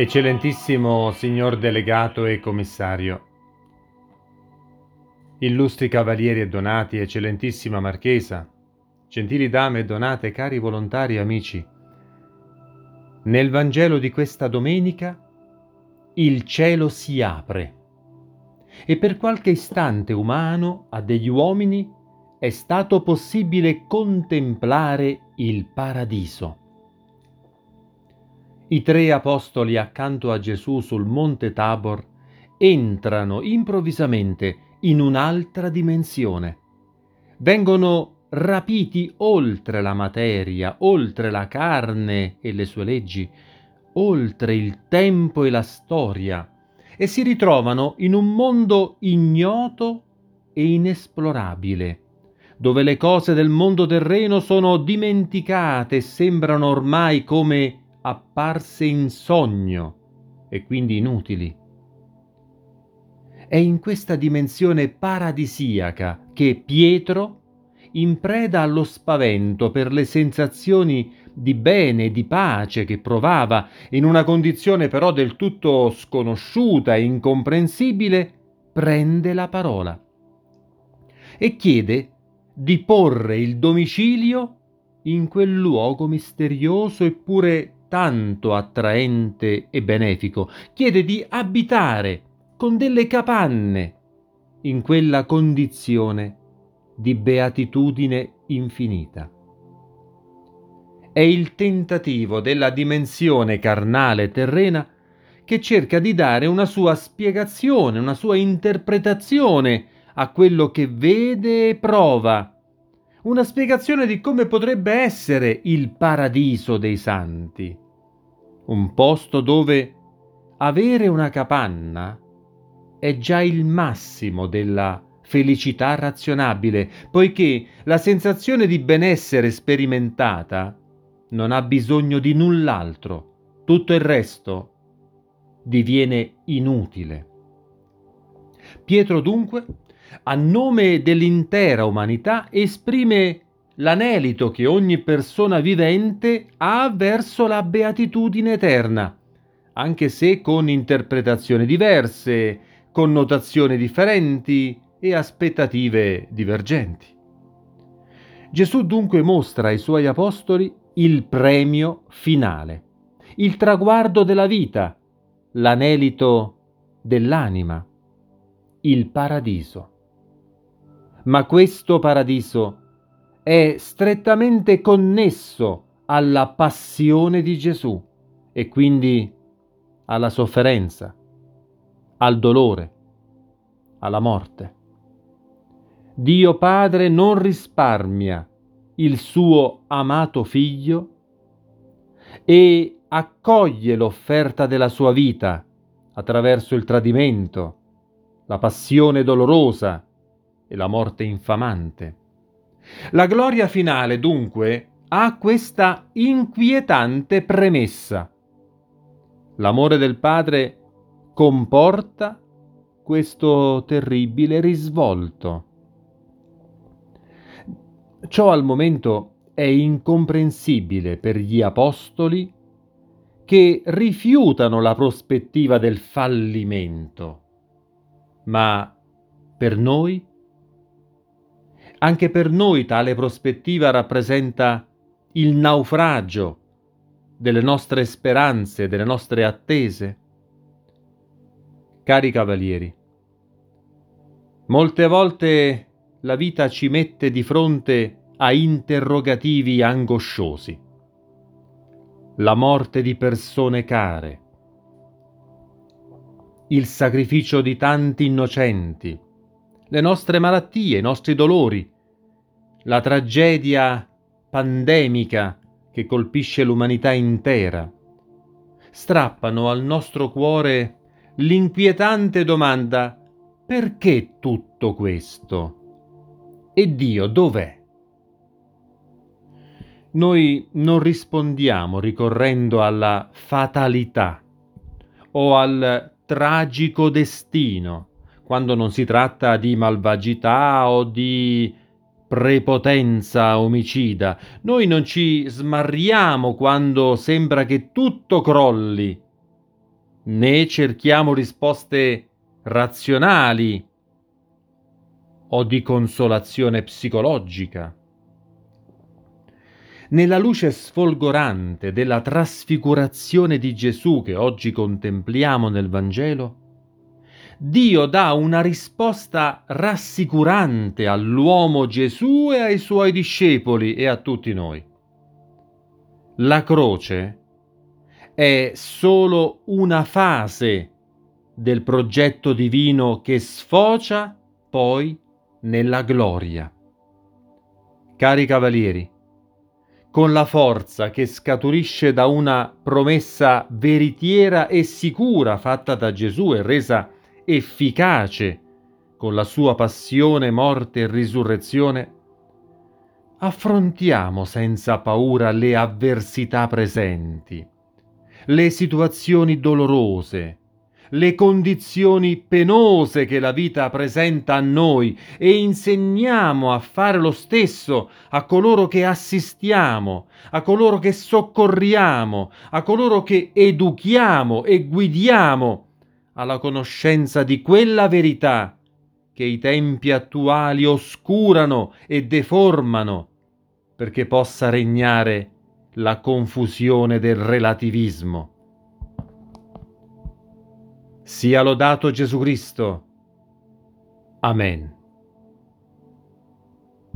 Eccellentissimo signor delegato e commissario, illustri cavalieri e donati, eccellentissima marchesa, gentili dame e donate, cari volontari e amici, nel Vangelo di questa domenica il cielo si apre e per qualche istante umano a degli uomini è stato possibile contemplare il paradiso. I tre apostoli accanto a Gesù sul monte Tabor entrano improvvisamente in un'altra dimensione. Vengono rapiti oltre la materia, oltre la carne e le sue leggi, oltre il tempo e la storia, e si ritrovano in un mondo ignoto e inesplorabile, dove le cose del mondo terreno sono dimenticate e sembrano ormai come apparse in sogno e quindi inutili. È in questa dimensione paradisiaca che Pietro, in preda allo spavento per le sensazioni di bene e di pace che provava, in una condizione però del tutto sconosciuta e incomprensibile, prende la parola e chiede di porre il domicilio in quel luogo misterioso eppure tanto attraente e benefico, chiede di abitare con delle capanne in quella condizione di beatitudine infinita. È il tentativo della dimensione carnale terrena che cerca di dare una sua spiegazione, una sua interpretazione a quello che vede e prova una spiegazione di come potrebbe essere il paradiso dei santi, un posto dove avere una capanna è già il massimo della felicità razionabile, poiché la sensazione di benessere sperimentata non ha bisogno di null'altro, tutto il resto diviene inutile. Pietro dunque a nome dell'intera umanità, esprime l'anelito che ogni persona vivente ha verso la beatitudine eterna, anche se con interpretazioni diverse, connotazioni differenti e aspettative divergenti. Gesù dunque mostra ai suoi apostoli il premio finale, il traguardo della vita, l'anelito dell'anima, il paradiso ma questo paradiso è strettamente connesso alla passione di Gesù e quindi alla sofferenza, al dolore, alla morte. Dio Padre non risparmia il suo amato figlio e accoglie l'offerta della sua vita attraverso il tradimento, la passione dolorosa, e la morte infamante. La gloria finale, dunque, ha questa inquietante premessa. L'amore del Padre comporta questo terribile risvolto. Ciò al momento è incomprensibile per gli apostoli che rifiutano la prospettiva del fallimento. Ma per noi anche per noi tale prospettiva rappresenta il naufragio delle nostre speranze, delle nostre attese. Cari cavalieri, molte volte la vita ci mette di fronte a interrogativi angosciosi. La morte di persone care, il sacrificio di tanti innocenti, le nostre malattie, i nostri dolori, la tragedia pandemica che colpisce l'umanità intera, strappano al nostro cuore l'inquietante domanda perché tutto questo? E Dio dov'è? Noi non rispondiamo ricorrendo alla fatalità o al tragico destino quando non si tratta di malvagità o di prepotenza omicida. Noi non ci smarriamo quando sembra che tutto crolli né cerchiamo risposte razionali o di consolazione psicologica. Nella luce sfolgorante della trasfigurazione di Gesù che oggi contempliamo nel Vangelo, Dio dà una risposta rassicurante all'uomo Gesù e ai suoi discepoli e a tutti noi. La croce è solo una fase del progetto divino che sfocia poi nella gloria. Cari cavalieri, con la forza che scaturisce da una promessa veritiera e sicura fatta da Gesù e resa efficace con la sua passione, morte e risurrezione, affrontiamo senza paura le avversità presenti, le situazioni dolorose, le condizioni penose che la vita presenta a noi e insegniamo a fare lo stesso a coloro che assistiamo, a coloro che soccorriamo, a coloro che educhiamo e guidiamo alla conoscenza di quella verità che i tempi attuali oscurano e deformano perché possa regnare la confusione del relativismo. Sia lodato Gesù Cristo. Amen.